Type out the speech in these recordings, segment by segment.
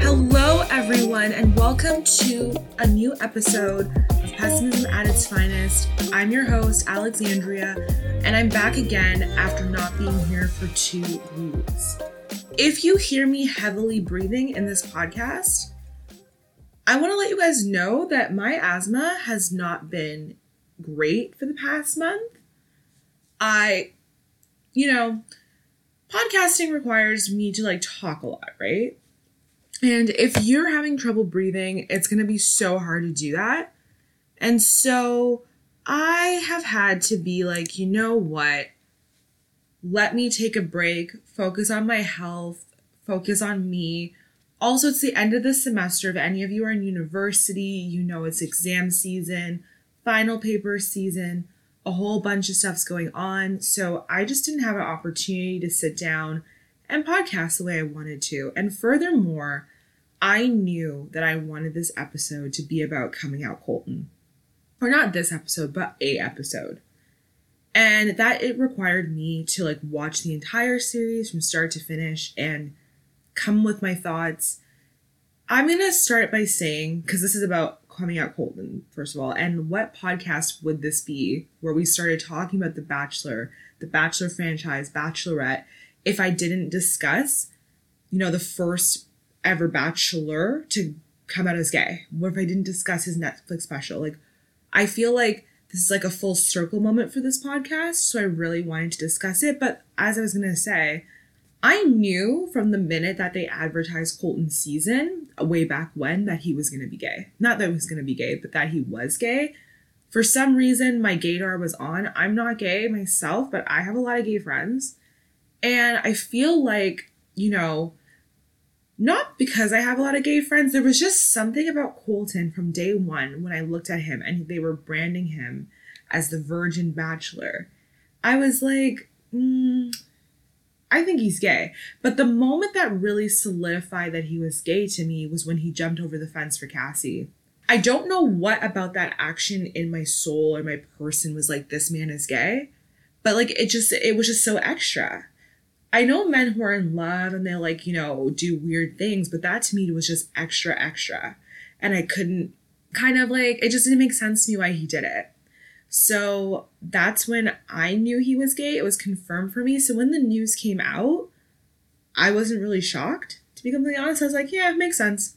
Hello, everyone, and welcome to a new episode of Pessimism at its Finest. I'm your host, Alexandria, and I'm back again after not being here for two weeks. If you hear me heavily breathing in this podcast, I want to let you guys know that my asthma has not been great for the past month. I, you know, podcasting requires me to like talk a lot, right? And if you're having trouble breathing, it's going to be so hard to do that. And so I have had to be like, you know what? Let me take a break, focus on my health, focus on me. Also, it's the end of the semester. If any of you are in university, you know it's exam season, final paper season, a whole bunch of stuff's going on. So I just didn't have an opportunity to sit down and podcast the way I wanted to. And furthermore, I knew that I wanted this episode to be about coming out Colton. Or not this episode, but a episode. And that it required me to like watch the entire series from start to finish and come with my thoughts. I'm going to start by saying cuz this is about coming out Colton first of all, and what podcast would this be where we started talking about The Bachelor, the Bachelor franchise, Bachelorette if I didn't discuss you know the first ever bachelor to come out as gay? What if I didn't discuss his Netflix special? Like, I feel like this is like a full circle moment for this podcast, so I really wanted to discuss it. But as I was gonna say, I knew from the minute that they advertised Colton's season way back when that he was gonna be gay. Not that he was gonna be gay, but that he was gay. For some reason, my gaydar was on. I'm not gay myself, but I have a lot of gay friends. And I feel like, you know, not because I have a lot of gay friends. There was just something about Colton from day one when I looked at him and they were branding him as the virgin bachelor. I was like, mm, I think he's gay. But the moment that really solidified that he was gay to me was when he jumped over the fence for Cassie. I don't know what about that action in my soul or my person was like, this man is gay. But like, it just, it was just so extra. I know men who are in love and they like, you know, do weird things, but that to me was just extra, extra. And I couldn't kind of like, it just didn't make sense to me why he did it. So that's when I knew he was gay. It was confirmed for me. So when the news came out, I wasn't really shocked. To be completely honest, I was like, yeah, it makes sense.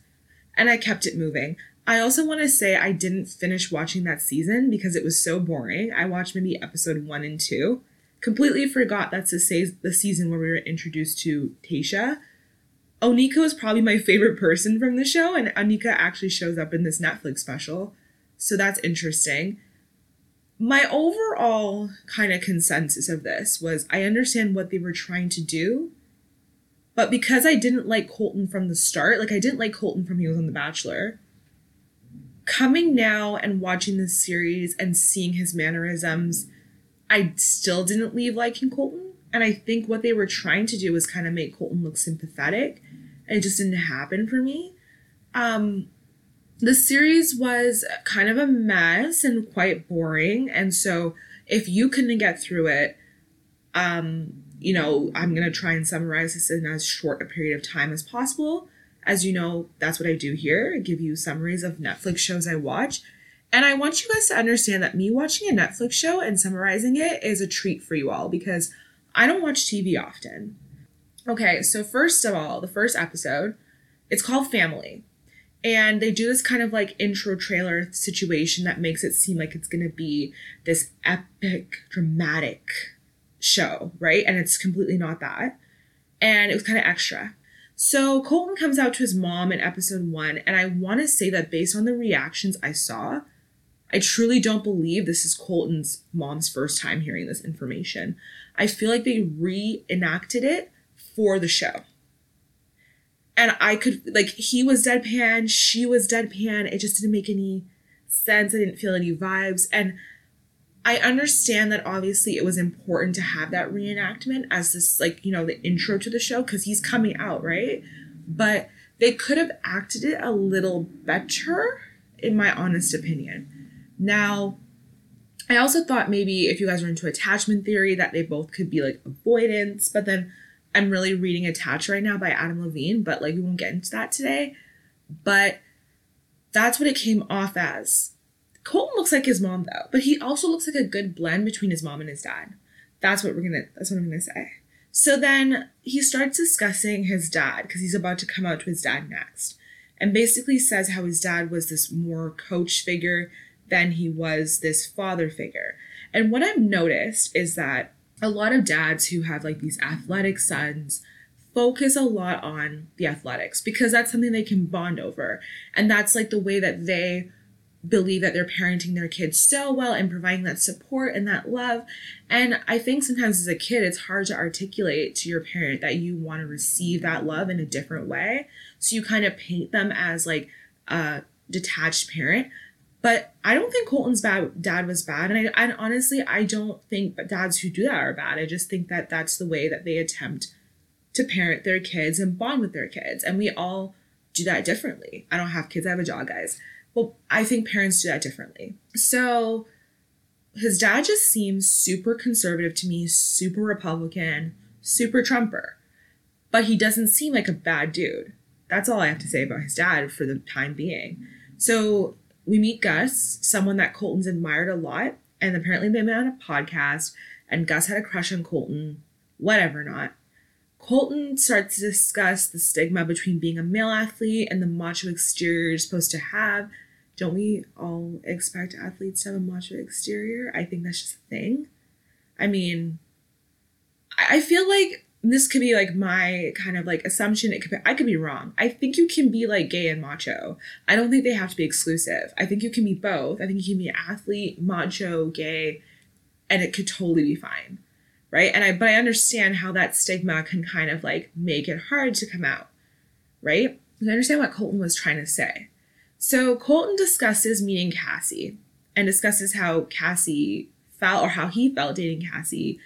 And I kept it moving. I also want to say I didn't finish watching that season because it was so boring. I watched maybe episode one and two completely forgot that's the, the season where we were introduced to Tayshia. Onyeka is probably my favorite person from the show, and Onyeka actually shows up in this Netflix special. So that's interesting. My overall kind of consensus of this was I understand what they were trying to do, but because I didn't like Colton from the start, like I didn't like Colton from he was on The Bachelor, coming now and watching this series and seeing his mannerisms I still didn't leave liking Colton. And I think what they were trying to do was kind of make Colton look sympathetic. And it just didn't happen for me. Um, the series was kind of a mess and quite boring. And so if you couldn't get through it, um, you know, I'm going to try and summarize this in as short a period of time as possible. As you know, that's what I do here. I give you summaries of Netflix shows I watch. And I want you guys to understand that me watching a Netflix show and summarizing it is a treat for you all because I don't watch TV often. Okay, so first of all, the first episode, it's called Family. And they do this kind of like intro trailer situation that makes it seem like it's gonna be this epic, dramatic show, right? And it's completely not that. And it was kind of extra. So Colton comes out to his mom in episode one, and I wanna say that based on the reactions I saw, I truly don't believe this is Colton's mom's first time hearing this information. I feel like they reenacted it for the show. And I could, like, he was deadpan, she was deadpan. It just didn't make any sense. I didn't feel any vibes. And I understand that obviously it was important to have that reenactment as this, like, you know, the intro to the show because he's coming out, right? But they could have acted it a little better, in my honest opinion. Now, I also thought maybe if you guys were into attachment theory that they both could be like avoidance, but then I'm really reading Attached right now by Adam Levine, but like we won't get into that today. But that's what it came off as. Colton looks like his mom though, but he also looks like a good blend between his mom and his dad. That's what we're gonna that's what I'm gonna say. So then he starts discussing his dad because he's about to come out to his dad next. And basically says how his dad was this more coach figure than he was this father figure. And what I've noticed is that a lot of dads who have like these athletic sons focus a lot on the athletics because that's something they can bond over. And that's like the way that they believe that they're parenting their kids so well and providing that support and that love. And I think sometimes as a kid, it's hard to articulate to your parent that you want to receive that love in a different way. So you kind of paint them as like a detached parent. But I don't think Colton's bad, dad was bad. And I, I honestly, I don't think dads who do that are bad. I just think that that's the way that they attempt to parent their kids and bond with their kids. And we all do that differently. I don't have kids, I have a job, guys. Well, I think parents do that differently. So his dad just seems super conservative to me, super Republican, super Trumper. But he doesn't seem like a bad dude. That's all I have to say about his dad for the time being. So we meet Gus, someone that Colton's admired a lot, and apparently they met on a podcast, and Gus had a crush on Colton, whatever not. Colton starts to discuss the stigma between being a male athlete and the macho exterior you're supposed to have. Don't we all expect athletes to have a macho exterior? I think that's just a thing. I mean, I feel like this could be like my kind of like assumption. It could be, I could be wrong. I think you can be like gay and macho. I don't think they have to be exclusive. I think you can be both. I think you can be athlete, macho, gay, and it could totally be fine. Right. And I, but I understand how that stigma can kind of like make it hard to come out. Right. And I understand what Colton was trying to say. So Colton discusses meeting Cassie and discusses how Cassie felt or how he felt dating Cassie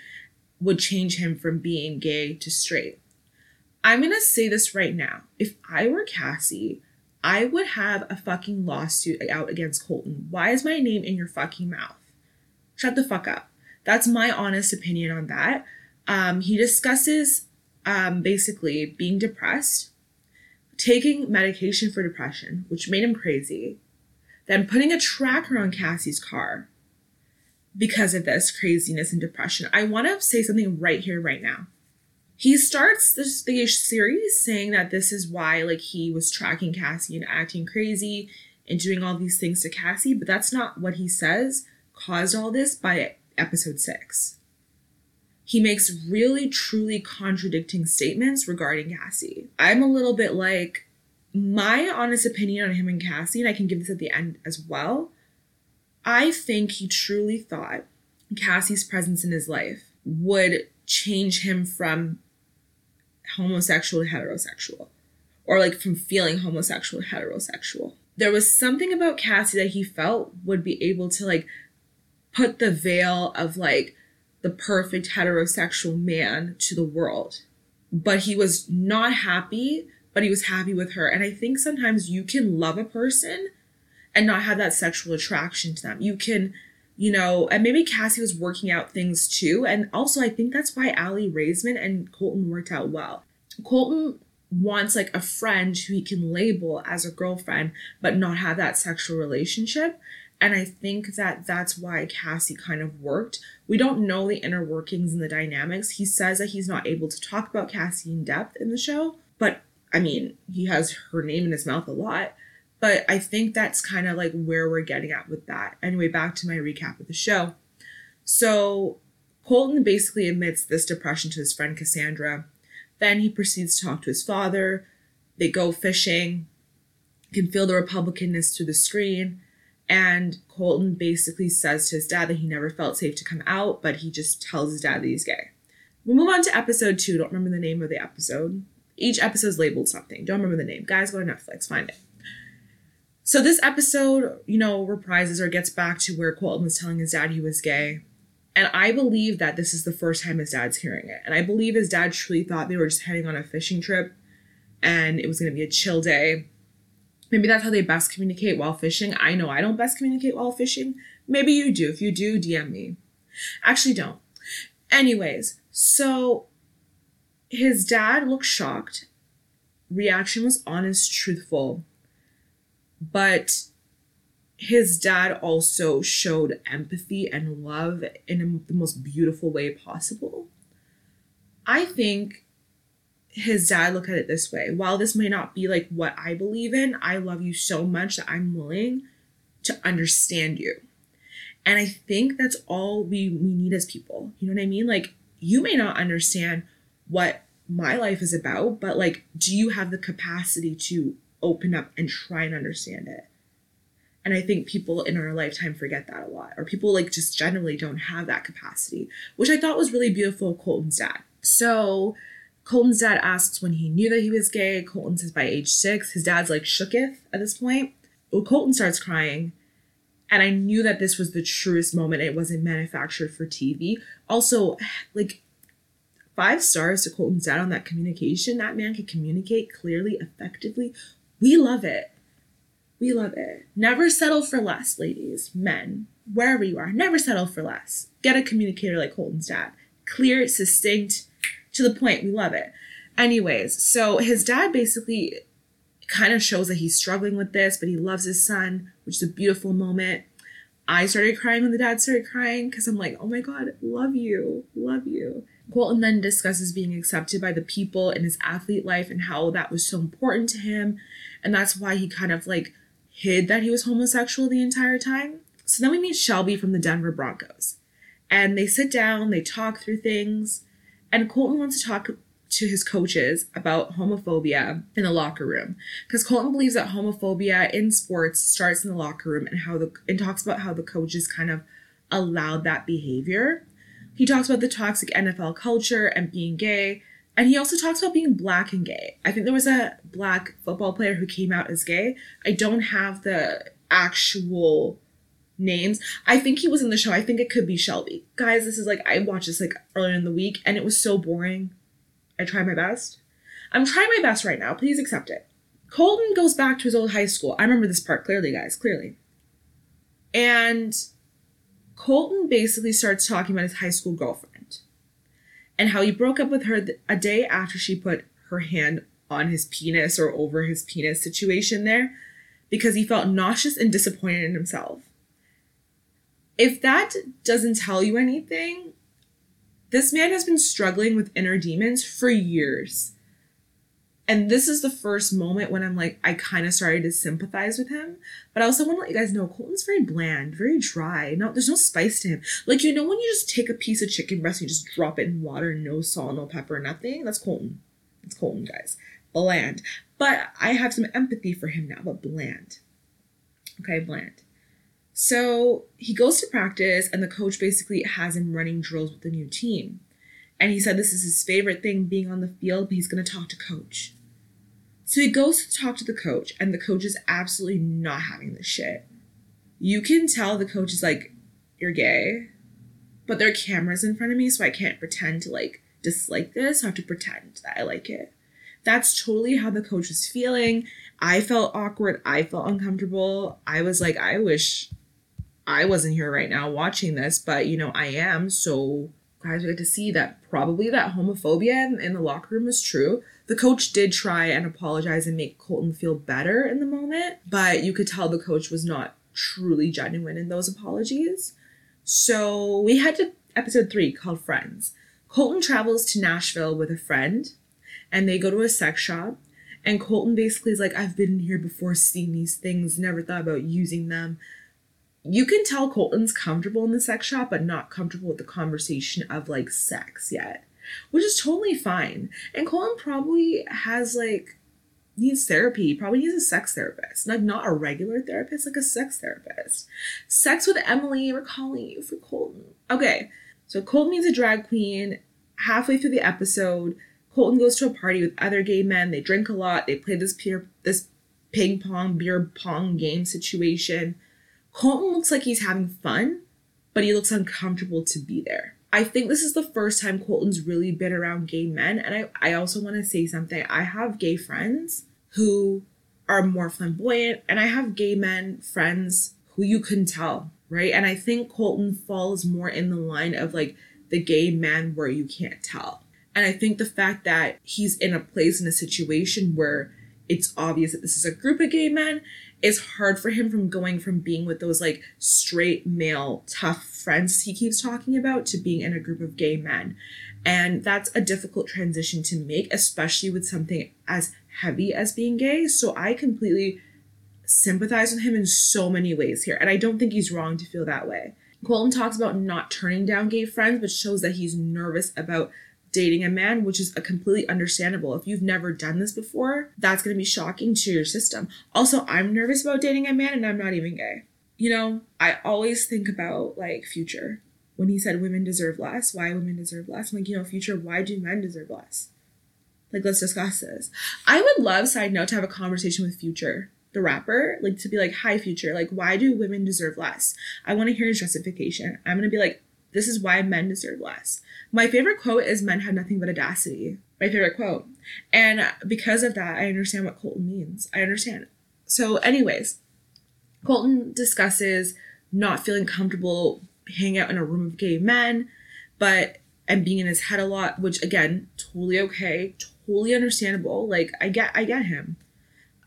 would change him from being gay to straight. I'm to say this right now. If I were Cassie, I would have a fucking lawsuit out against Colton. Why is my name in your fucking mouth? Shut the fuck up. That's my honest opinion on that. Um, he discusses um, basically being depressed, taking medication for depression, which made him crazy, then putting a tracker on Cassie's car, because of this craziness and depression. I want to say something right here, right now. He starts this the series saying that this is why like he was tracking Cassie and acting crazy and doing all these things to Cassie, but that's not what he says caused all this by episode 6. He makes really truly contradicting statements regarding Cassie. I'm a little bit like my honest opinion on him and Cassie, and I can give this at the end as well, I think he truly thought Cassie's presence in his life would change him from homosexual to heterosexual, or like from feeling homosexual to heterosexual. There was something about Cassie that he felt would be able to like put the veil of like the perfect heterosexual man to the world. But he was not happy, but he was happy with her. And I think sometimes you can love a person and not have that sexual attraction to them. You can, you know, and maybe Cassie was working out things too. And also, I think that's why Aly Raisman and Colton worked out well. Colton wants like a friend who he can label as a girlfriend, but not have that sexual relationship. And I think that that's why Cassie kind of worked. We don't know the inner workings and the dynamics. He says that he's not able to talk about Cassie in depth in the show, but I mean, he has her name in his mouth a lot. But I think that's kind of like where we're getting at with that. Anyway, back to my recap of the show. So Colton basically admits this depression to his friend Cassandra. Then he proceeds to talk to his father. They go fishing. Can feel the Republicanness through the screen. And Colton basically says to his dad that he never felt safe to come out, but he just tells his dad that he's gay. We'll move on to episode two. Don't remember the name of the episode. Each episode is labeled something. Don't remember the name. Guys, go to Netflix, find it. So this episode, you know, reprises or gets back to where Colton was telling his dad he was gay. And I believe that this is the first time his dad's hearing it. And I believe his dad truly thought they were just heading on a fishing trip and it was going to be a chill day. Maybe that's how they best communicate while fishing. I know I don't best communicate while fishing, Maybe you do. If you do, DM me. Actually, don't. Anyways, so his dad looked shocked. Reaction was honest, truthful. But his dad also showed empathy and love in the most beautiful way possible. I think his dad looked at it this way while this may not be like what I believe in, I love you so much that I'm willing to understand you. And I think that's all we, we need as people. You know what I mean? Like, you may not understand what my life is about, but like, do you have the capacity to open up and try and understand it? And I think people in our lifetime forget that a lot, or people like just generally don't have that capacity, which I thought was really beautiful Colton's dad. So Colton's dad asks when he knew that he was gay. Colton says by age six. His dad's like shooketh at this point. Well, Colton starts crying. And I knew that this was the truest moment. It wasn't manufactured for TV. Also, like five stars to Colton's dad on that communication. That man can communicate clearly, effectively. We love it. We love it. Never settle for less, ladies, men, wherever you are. Never settle for less. Get a communicator like Colton's dad. Clear, succinct, to the point. We love it. Anyways, so his dad basically kind of shows that he's struggling with this, but he loves his son, which is a beautiful moment. I started crying when the dad started crying because I'm like, oh my God, love you, love you. Colton then discusses being accepted by the people in his athlete life and how that was so important to him. And that's why he kind of like hid that he was homosexual the entire time. So then we meet Shelby from the Denver Broncos. And they sit down, they talk through things. And Colton wants to talk to his coaches about homophobia in the locker room because Colton believes that homophobia in sports starts in the locker room and how the and talks about how the coaches kind of allowed that behavior. He talks about the toxic NFL culture and being gay, and he also talks about being black and gay. I think there was a black football player who came out as gay. I don't have the actual names. I think he was in the show. I think it could be Shelby. Guys, this is like I watched this like earlier in the week and it was so boring. I tried my best. I'm trying my best right now. Please accept it. Colton goes back to his old high school. I remember this part clearly, guys, clearly. And Colton basically starts talking about his high school girlfriend and how he broke up with her a day after she put her hand on his penis or over his penis situation there because he felt nauseous and disappointed in himself if that doesn't tell you anything, this man has been struggling with inner demons for years. And this is the first moment when I'm like, I kind of started to sympathize with him. But I also want to let you guys know Colton's very bland, very dry. No, there's no spice to him. Like, you know, when you just take a piece of chicken breast and you just drop it in water, no salt, no pepper, nothing? That's Colton. It's Colton, guys. Bland. But I have some empathy for him now, but bland. Okay, bland. So he goes to practice, and the coach basically has him running drills with the new team. And he said this is his favorite thing being on the field, but he's going to talk to coach. So he goes to talk to the coach, and the coach is absolutely not having this shit. You can tell the coach is like, You're gay, but there are cameras in front of me, so I can't pretend to like dislike this. I have to pretend that I like it. That's totally how the coach was feeling. I felt awkward. I felt uncomfortable. I was like, I wish I wasn't here right now watching this, but you know, I am. So guys, we get to see that probably that homophobia in, in the locker room is true. The coach did try and apologize and make Colton feel better in the moment, but you could tell the coach was not truly genuine in those apologies. So we had to episode three called Friends. Colton travels to Nashville with a friend and they go to a sex shop. And Colton basically is like, I've been here before seen these things, never thought about using them you can tell Colton's comfortable in the sex shop, but not comfortable with the conversation of like sex yet, which is totally fine. And Colton probably has like needs therapy, probably needs a sex therapist, like not a regular therapist, like a sex therapist. Sex with Emily, we're calling you for Colton. Okay, so Colton meets a drag queen. Halfway through the episode, Colton goes to a party with other gay men. They drink a lot. They play this peer, this ping pong beer pong game situation Colton looks like he's having fun, but he looks uncomfortable to be there. I think this is the first time Colton's really been around gay men. And I, I also want to say something. I have gay friends who are more flamboyant, and I have gay men friends who you can tell right? And I think Colton falls more in the line of like the gay man where you can't tell. And I think the fact that he's in a place in a situation where it's obvious that this is a group of gay men is hard for him from going from being with those like straight male tough friends he keeps talking about to being in a group of gay men. And that's a difficult transition to make, especially with something as heavy as being gay. So I completely sympathize with him in so many ways here. And I don't think he's wrong to feel that way. Colton talks about not turning down gay friends, but shows that he's nervous about dating a man, which is a completely understandable. If you've never done this before, that's going to be shocking to your system. Also, I'm nervous about dating a man and I'm not even gay. You know, I always think about like future when he said women deserve less, why women deserve less. I'm like, you know, future, why do men deserve less? Like, let's discuss this. I would love, side note, to have a conversation with Future, the rapper, like to be like, hi, Future, like, why do women deserve less? I want to hear his justification. I'm going to be like, this is why men deserve less. My favorite quote is men have nothing but audacity. My favorite quote. And because of that, I understand what Colton means. I understand. So, anyways, Colton discusses not feeling comfortable hanging out in a room of gay men, but and being in his head a lot, which again, totally okay, totally understandable. Like I get I get him.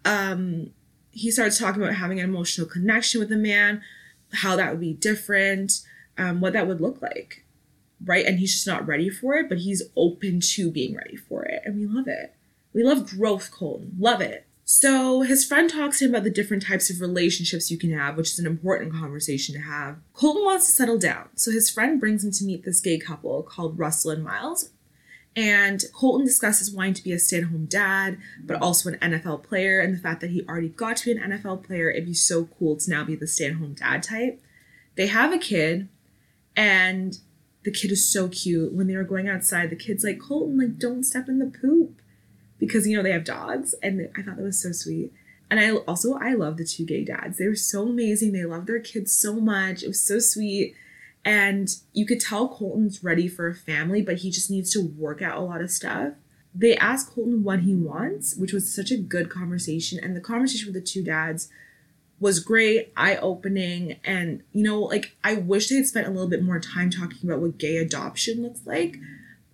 Um he starts talking about having an emotional connection with a man, how that would be different, um, what that would look like right? And he's just not ready for it, but he's open to being ready for it. And we love it. We love growth, Colton. Love it. So his friend talks to him about the different types of relationships you can have, which is an important conversation to have. Colton wants to settle down. So his friend brings him to meet this gay couple called Russell and Miles. And Colton discusses wanting to be a stay at home dad, but also an NFL player, and the fact that he already got to be an NFL player. It'd be so cool to now be the stay at home dad type. They have a kid, and the kid is so cute. When they were going outside, the kid's like, Colton, like, don't step in the poop. Because, you know, they have dogs. And I thought that was so sweet. And I also, I love the two gay dads. They were so amazing. They love their kids so much. It was so sweet. And you could tell Colton's ready for a family, but he just needs to work out a lot of stuff. They asked Colton what he wants, which was such a good conversation. And the conversation with the two dads was great, eye opening, and you know, like I wish they had spent a little bit more time talking about what gay adoption looks like.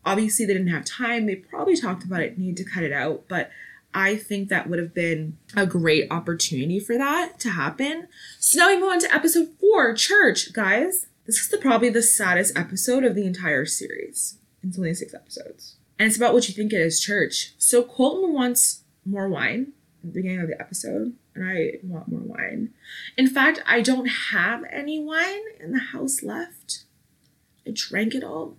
Obviously, they didn't have time. They probably talked about it, need to cut it out, but I think that would have been a great opportunity for that to happen. So now we move on to episode four, church, guys. This is the, probably the saddest episode of the entire series. It's only six episodes. And it's about what you think it is, church. So Colton wants more wine at the beginning of the episode and I want more wine. In fact, I don't have any wine in the house left. I drank it all.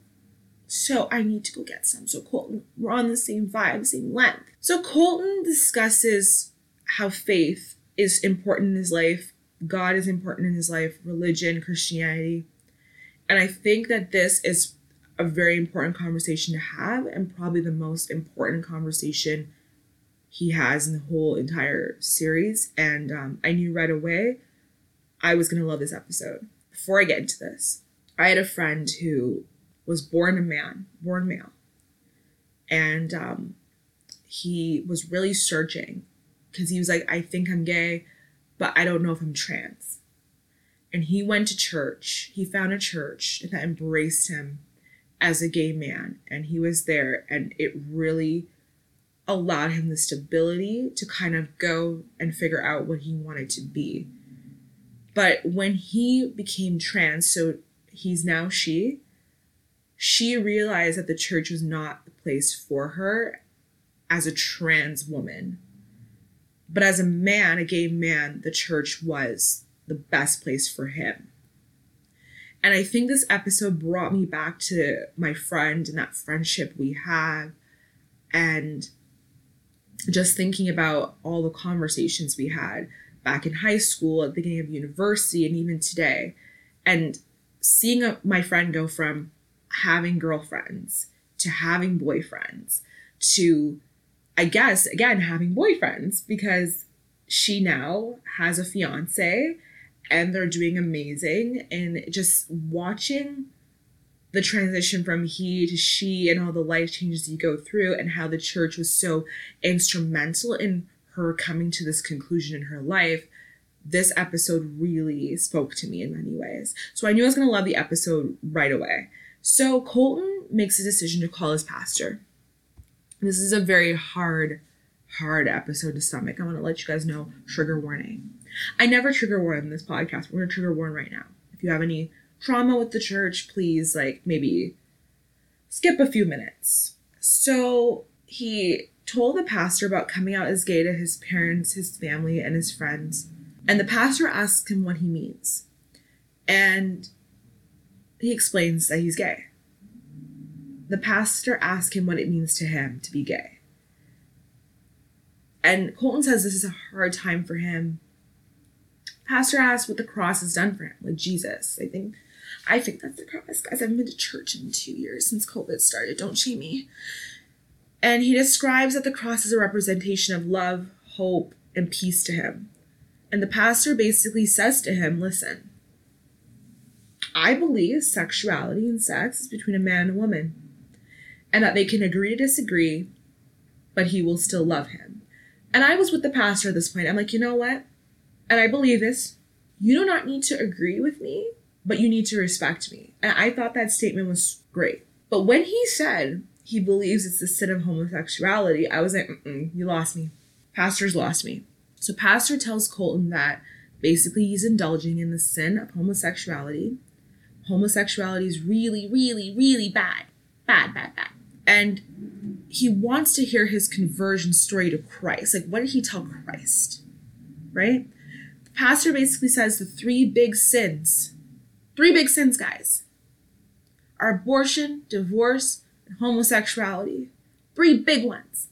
So I need to go get some. So Colton, we're on the same vibe, same length. So Colton discusses how faith is important in his life, God is important in his life, religion, Christianity. And I think that this is a very important conversation to have and probably the most important conversation he has in the whole entire series. And um, I knew right away I was going to love this episode. Before I get into this, I had a friend who was born a man, born male. And um, he was really searching because he was like, I think I'm gay, but I don't know if I'm trans. And he went to church. He found a church that embraced him as a gay man. And he was there, and it really allowed him the stability to kind of go and figure out what he wanted to be. But when he became trans, so he's now she, she realized that the church was not the place for her as a trans woman. But as a man, a gay man, the church was the best place for him. And I think this episode brought me back to my friend and that friendship we have and just thinking about all the conversations we had back in high school, at the beginning of university, and even today, and seeing a, my friend go from having girlfriends to having boyfriends to, I guess, again, having boyfriends because she now has a fiance and they're doing amazing. And just watching the transition from he to she and all the life changes you go through and how the church was so instrumental in her coming to this conclusion in her life this episode really spoke to me in many ways. So I knew I was going to love the episode right away. So Colton makes a decision to call his pastor. This is a very hard, hard episode to stomach. I want to let you guys know trigger warning. I never trigger warn this podcast. We're going to trigger warn right now. If you have any trauma with the church, please, like, maybe skip a few minutes. So he told the pastor about coming out as gay to his parents, his family, and his friends. And the pastor asks him what he means. And he explains that he's gay. The pastor asks him what it means to him to be gay. And Colton says this is a hard time for him. Pastor asks what the cross has done for him, like Jesus. I think I think that's the cross. Guys, I haven't been to church in two years since COVID started. Don't shame me. And he describes that the cross is a representation of love, hope, and peace to him. And the pastor basically says to him, Listen, I believe sexuality and sex is between a man and a woman, and that they can agree to disagree, but he will still love him. And I was with the pastor at this point. I'm like, you know what? And I believe this. You do not need to agree with me, but you need to respect me. And I thought that statement was great. But when he said he believes it's the sin of homosexuality, I was like, you lost me. Pastor's lost me. So Pastor tells Colton that basically he's indulging in the sin of homosexuality. Homosexuality is really, really, really bad. Bad, bad, bad. And he wants to hear his conversion story to Christ. Like, what did he tell Christ? Right? The pastor basically says the three big sins, three big sins, guys, are abortion, divorce, and homosexuality. Three big ones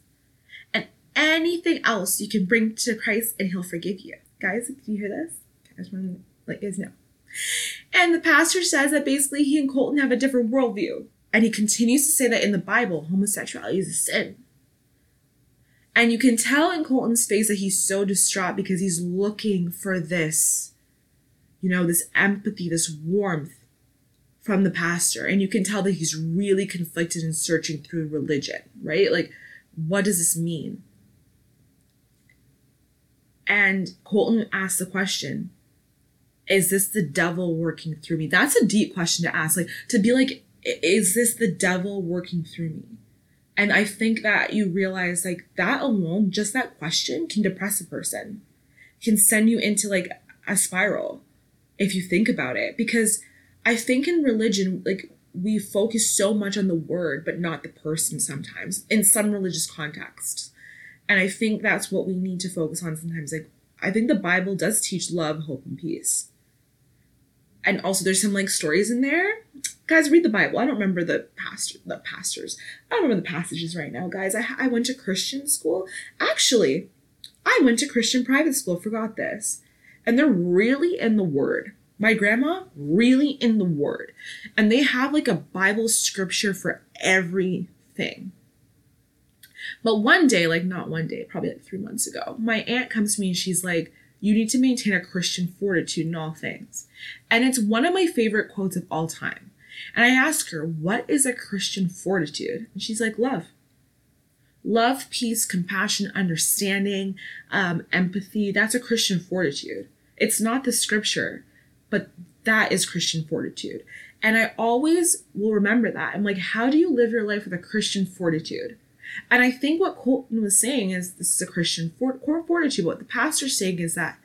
And anything else you can bring to Christ and he'll forgive you. Guys, do you hear this? I just want to let you guys know. And the pastor says that basically he and Colton have a different worldview. And he continues to say that in the Bible, homosexuality is a sin. And you can tell in Colton's face that he's so distraught because he's looking for this, you know, this empathy, this warmth from the pastor. And you can tell that he's really conflicted and searching through religion, right? Like, what does this mean? And Colton asked the question, is this the devil working through me? That's a deep question to ask. Like to be like, is this the devil working through me? And I think that you realize like that alone, just that question can depress a person, can send you into like a spiral if you think about it. Because I think in religion, like we focus so much on the word, but not the person sometimes in some religious contexts. And I think that's what we need to focus on sometimes. Like, I think the Bible does teach love, hope, and peace. And also, there's some like stories in there. Guys, read the Bible. I don't remember the pastor, the pastors. I don't remember the passages right now, guys. I, I went to Christian school. Actually, I went to Christian private school. Forgot this, and they're really in the Word. My grandma really in the Word, and they have like a Bible scripture for everything. But one day, like not one day, probably like three months ago, my aunt comes to me and she's like, You need to maintain a Christian fortitude in all things. And it's one of my favorite quotes of all time. And I ask her, What is a Christian fortitude? And she's like, Love. Love, peace, compassion, understanding, um, empathy. That's a Christian fortitude. It's not the scripture, but that is Christian fortitude. And I always will remember that. I'm like, how do you live your life with a Christian fortitude? And I think what Colton was saying is this is a Christian fortitude. What the pastor's saying is that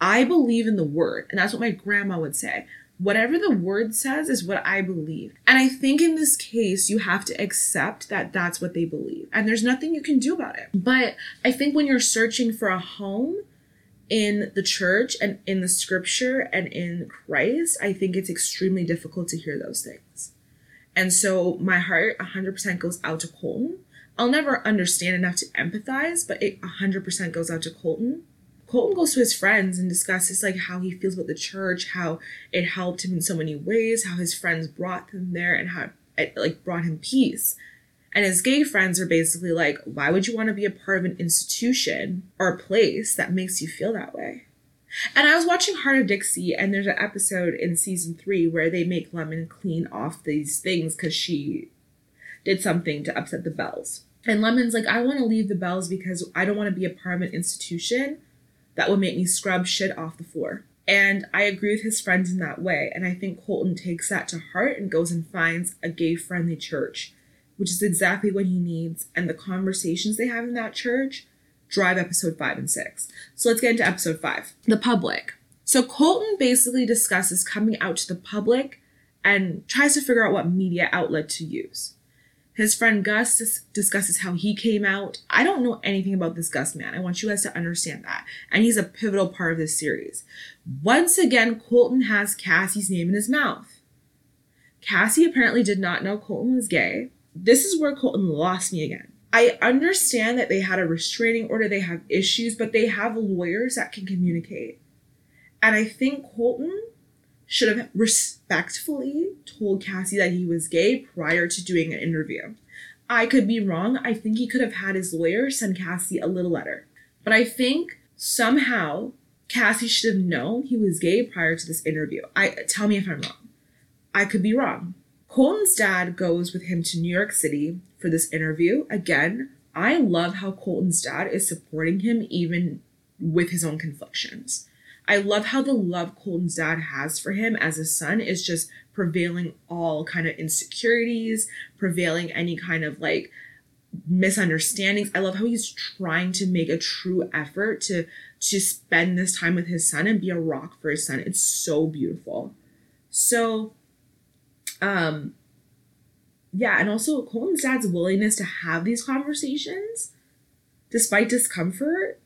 I believe in the word. And that's what my grandma would say. Whatever the word says is what I believe. And I think in this case, you have to accept that that's what they believe. And there's nothing you can do about it. But I think when you're searching for a home, in the church and in the scripture and in Christ, I think it's extremely difficult to hear those things. And so my heart 100% goes out to Colton I'll never understand enough to empathize, but it 100% goes out to Colton. Colton goes to his friends and discusses like how he feels about the church, how it helped him in so many ways, how his friends brought him there, and how it like brought him peace. And his gay friends are basically like, why would you want to be a part of an institution or a place that makes you feel that way? And I was watching Hart of Dixie, and there's an episode in season three where they make Lemon clean off these things because she did something to upset the Belles. And Lemon's like, I want to leave the Belles because I don't want to be a part of an institution that would make me scrub shit off the floor. And I agree with his friends in that way. And I think Colton takes that to heart and goes and finds a gay friendly church, which is exactly what he needs. And the conversations they have in that church drive episode five and six. So let's get into episode five the public. So Colton basically discusses coming out to the public and tries to figure out what media outlet to use. His friend Gus dis- discusses how he came out. I don't know anything about this Gus man. I want you guys to understand that. And he's a pivotal part of this series. Once again, Colton has Cassie's name in his mouth. Cassie apparently did not know Colton was gay. This is where Colton lost me again. I understand that they had a restraining order, they have issues, but they have lawyers that can communicate. And I think Colton should have respectfully told Cassie that he was gay prior to doing an interview. I could be wrong. I think he could have had his lawyer send Cassie a little letter. But I think somehow Cassie should have known he was gay prior to this interview. I tell me if I'm wrong. I could be wrong. Colton's dad goes with him to New York City for this interview. Again, I love how Colton's dad is supporting him even with his own conflictions. I love how the love Colton's dad has for him as a son is just prevailing all kind of insecurities, prevailing any kind of like misunderstandings. I love how he's trying to make a true effort to to spend this time with his son and be a rock for his son. It's so beautiful. So um yeah, and also Colton's dad's willingness to have these conversations despite discomfort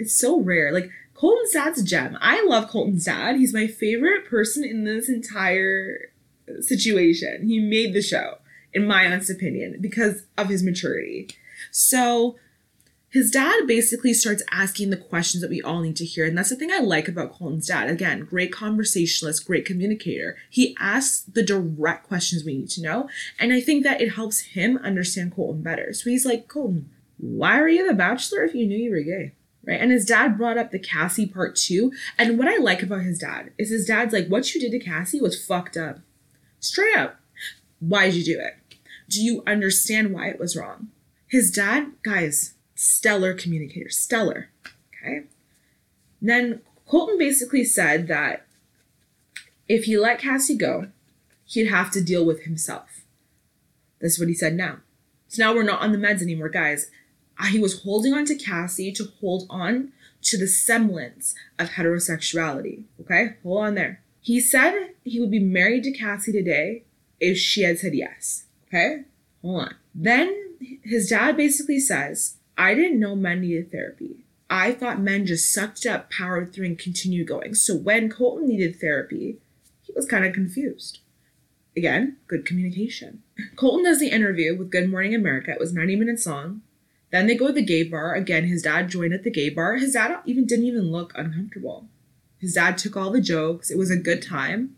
it's so rare. Like Colton's dad's gem. I love Colton's dad. He's my favorite person in this entire situation. He made the show, in my honest opinion, because of his maturity. So his dad basically starts asking the questions that we all need to hear. And that's the thing I like about Colton's dad. Again, great conversationalist, great communicator. He asks the direct questions we need to know. And I think that it helps him understand Colton better. So he's like, Colton, why are you the bachelor if you knew you were gay? right? And his dad brought up the Cassie part too. And what I like about his dad is his dad's like, what you did to Cassie was fucked up. Straight up. Why'd you do it? Do you understand why it was wrong? His dad, guys, stellar communicator, stellar. Okay. then Colton basically said that if he let Cassie go, he'd have to deal with himself. That's what he said now. So now we're not on the meds anymore, guys. Uh, he was holding on to Cassie to hold on to the semblance of heterosexuality. Okay, hold on there. He said he would be married to Cassie today if she had said yes. Okay, hold on. Then his dad basically says, I didn't know men needed therapy. I thought men just sucked up, powered through, and continued going. So when Colton needed therapy, he was kind of confused. Again, good communication. Colton does the interview with Good Morning America. It was 90 minutes long. Then they go to the gay bar. Again, his dad joined at the gay bar. His dad even didn't even look uncomfortable. His dad took all the jokes. It was a good time.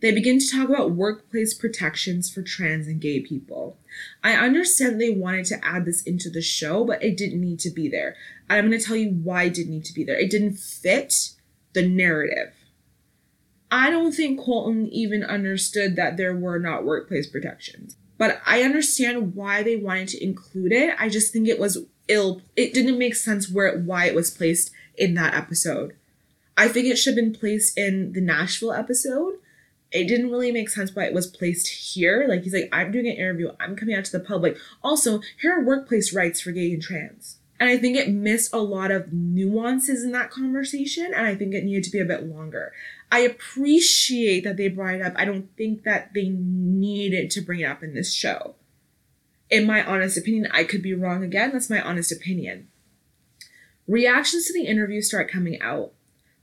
They begin to talk about workplace protections for trans and gay people. I understand they wanted to add this into the show, but it didn't need to be there. And I'm going to tell you why it didn't need to be there. It didn't fit the narrative. I don't think Colton even understood that there were not workplace protections but I understand why they wanted to include it. I just think it was ill. It didn't make sense where why it was placed in that episode. I think it should have been placed in the Nashville episode. It didn't really make sense why it was placed here. Like he's like, I'm doing an interview. I'm coming out to the public. Also, here are workplace rights for gay and trans. And I think it missed a lot of nuances in that conversation, and I think it needed to be a bit longer. I appreciate that they brought it up. I don't think that they needed to bring it up in this show. In my honest opinion, I could be wrong again. That's my honest opinion. Reactions to the interview start coming out.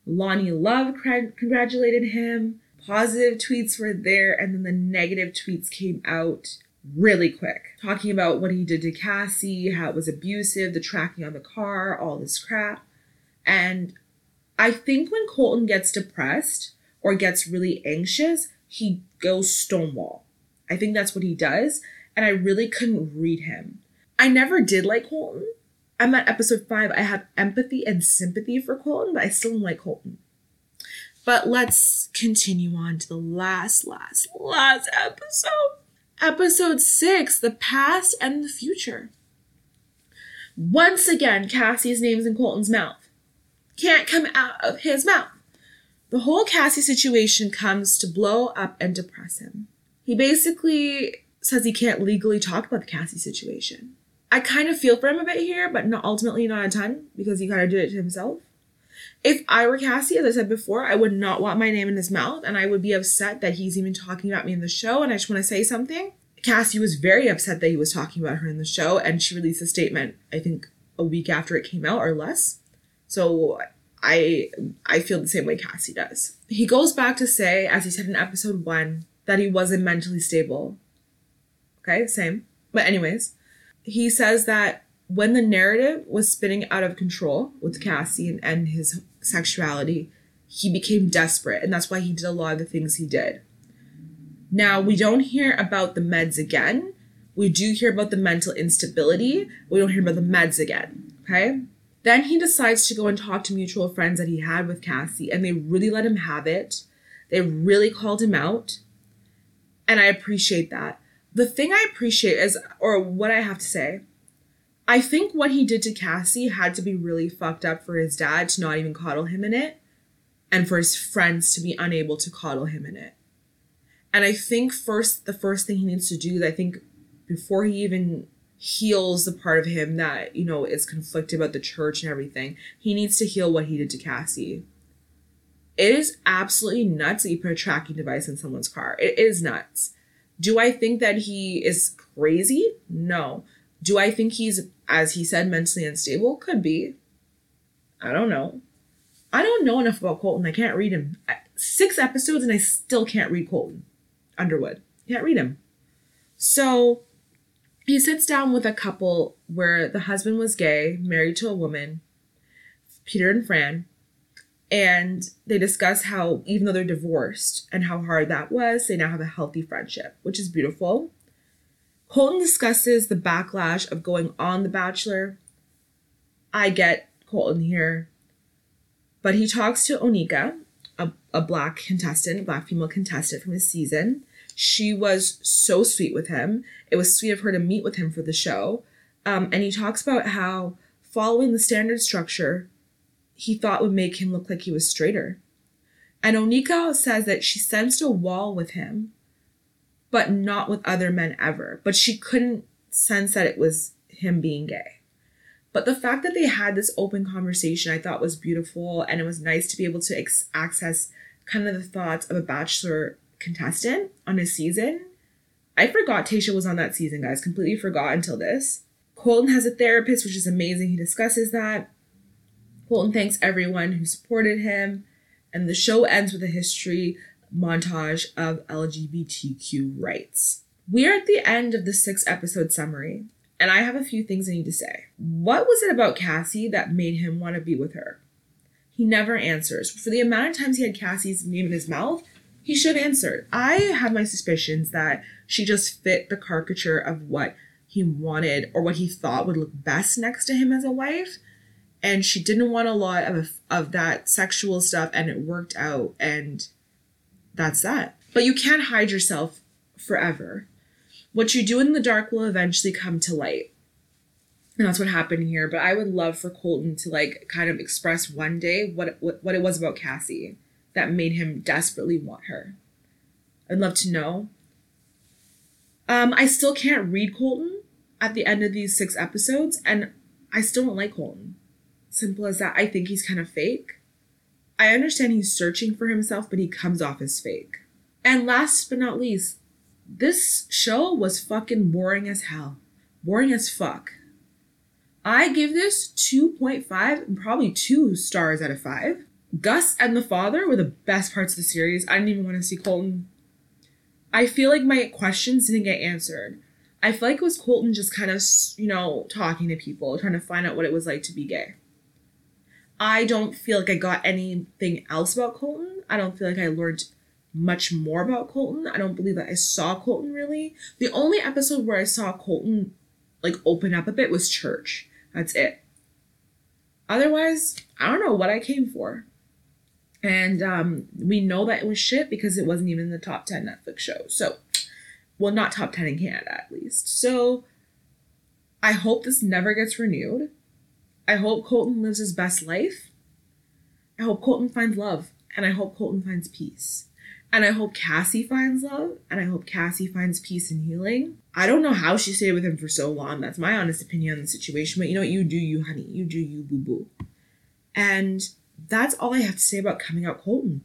Loni Love congratulated him. Positive tweets were there, and then the negative tweets came out really quick, talking about what he did to Cassie, how it was abusive, the tracking on the car, all this crap. And I think when Colton gets depressed or gets really anxious, he goes stonewall. I think that's what he does. And I really couldn't read him. I never did like Colton. I'm at episode five. I have empathy and sympathy for Colton, but I still don't like Colton. But let's continue on to the last, last, last episode. Episode six The Past and the Future. Once again, Cassie's name's in Colton's mouth. can't come out of his mouth. The whole Cassie situation comes to blow up and depress him. He basically says he can't legally talk about the Cassie situation. I kind of feel for him a bit here, but not ultimately not a ton because he kind of did it to himself. If I were Cassie, as I said before, I would not want my name in his mouth and I would be upset that he's even talking about me in the show and I just want to say something. Cassie was very upset that he was talking about her in the show and she released a statement, I think a week after it came out or less. So I I feel the same way Cassie does. He goes back to say, as he said in episode one, that he wasn't mentally stable. Okay, same. But anyways, he says that when the narrative was spinning out of control with Cassie and, his sexuality, he became desperate, and that's why he did a lot of the things he did. Now, we don't hear about the meds again. We do hear about the mental instability. We don't hear about the meds again. Okay. Then he decides to go and talk to mutual friends that he had with Cassie, and they really let him have it. They really called him out. And I appreciate that the thing I appreciate is, or what I have to say, I think what he did to Cassie had to be really fucked up for his dad to not even coddle him in it, and for his friends to be unable to coddle him in it. And I think first, the first thing he needs to do, I think, before he even heals the part of him that you know is conflicted about the church and everything, he needs to heal what he did to Cassie. It is absolutely nuts that you put a tracking device in someone's car. It is nuts do I think that he is crazy? No. Do I think he's, as he said, mentally unstable? Could be. I don't know. I don't know enough about Colton. I can't read him. Six episodes and I still can't read Colton Underwood. Can't read him. So he sits down with a couple where the husband was gay, married to a woman, Peter and Fran, and they discuss how even though they're divorced and how hard that was they now have a healthy friendship which is beautiful colton discusses the backlash of going on the bachelor. I get colton here. But he talks to Onyeka a, a black contestant a black female contestant from his season. She was so sweet with him. It was sweet of her to meet with him for the show. Um, and he talks about how following the standard structure he thought would make him look like he was straighter. And Onyeka says that she sensed a wall with him, but not with other men ever. But she couldn't sense that it was him being gay. But the fact that they had this open conversation, I thought was beautiful, and it was nice to be able to ex- access kind of the thoughts of a bachelor contestant on a season. I forgot Tayshia was on that season, guys. Completely forgot until this. Colton has a therapist, which is amazing. He discusses that. Colton thanks everyone who supported him, and the show ends with a history montage of LGBTQ rights. We are at the end of the six episode summary, and I have a few things I need to say. What was it about Cassie that made him want to be with her? He never answers. For the amount of times he had Cassie's name in his mouth, he should have answered. I have my suspicions that she just fit the caricature of what he wanted or what he thought would look best next to him as a wife and she didn't want a lot of of that sexual stuff and it worked out and that's that. But you can't hide yourself forever. What you do in the dark will eventually come to light. And that's what happened here. But i would love for colton to like kind of express one day what what, what it was about cassie that made him desperately want her. I'd love to know. Um i still can't read colton at the end of these six episodes and i still don't like colton. Simple as that. I think he's kind of fake. I understand he's searching for himself, but he comes off as fake. And last but not least, this show was fucking boring as hell. Boring as fuck. I give this 2.5 and probably 2 stars out of 5. Gus and the father were the best parts of the series. I didn't even want to see Colton. I feel like my questions didn't get answered. I feel like it was Colton just kind of, you know, talking to people, trying to find out what it was like to be gay. I don't feel like I got anything else about Colton. I don't feel like I learned much more about Colton. I don't believe that I saw Colton really. The only episode where I saw Colton like open up a bit was church. That's it. Otherwise, I don't know what I came for. And um, we know that it was shit because it wasn't even in the top 10 Netflix shows. So, well, not top 10 in Canada at least. So, I hope this never gets renewed. I hope Colton lives his best life. I hope Colton finds love and I hope Colton finds peace. And I hope Cassie finds love and I hope Cassie finds peace and healing. I don't know how she stayed with him for so long. That's my honest opinion on the situation. But you know what? You do you, honey. You do you, boo boo. And that's all I have to say about coming out Colton.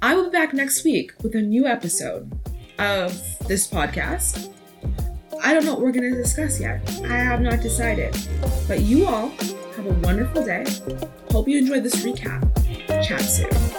I will be back next week with a new episode of this podcast. I don't know what we're going to discuss yet. I have not decided. But you all have a wonderful day. Hope you enjoyed this recap. Chat soon.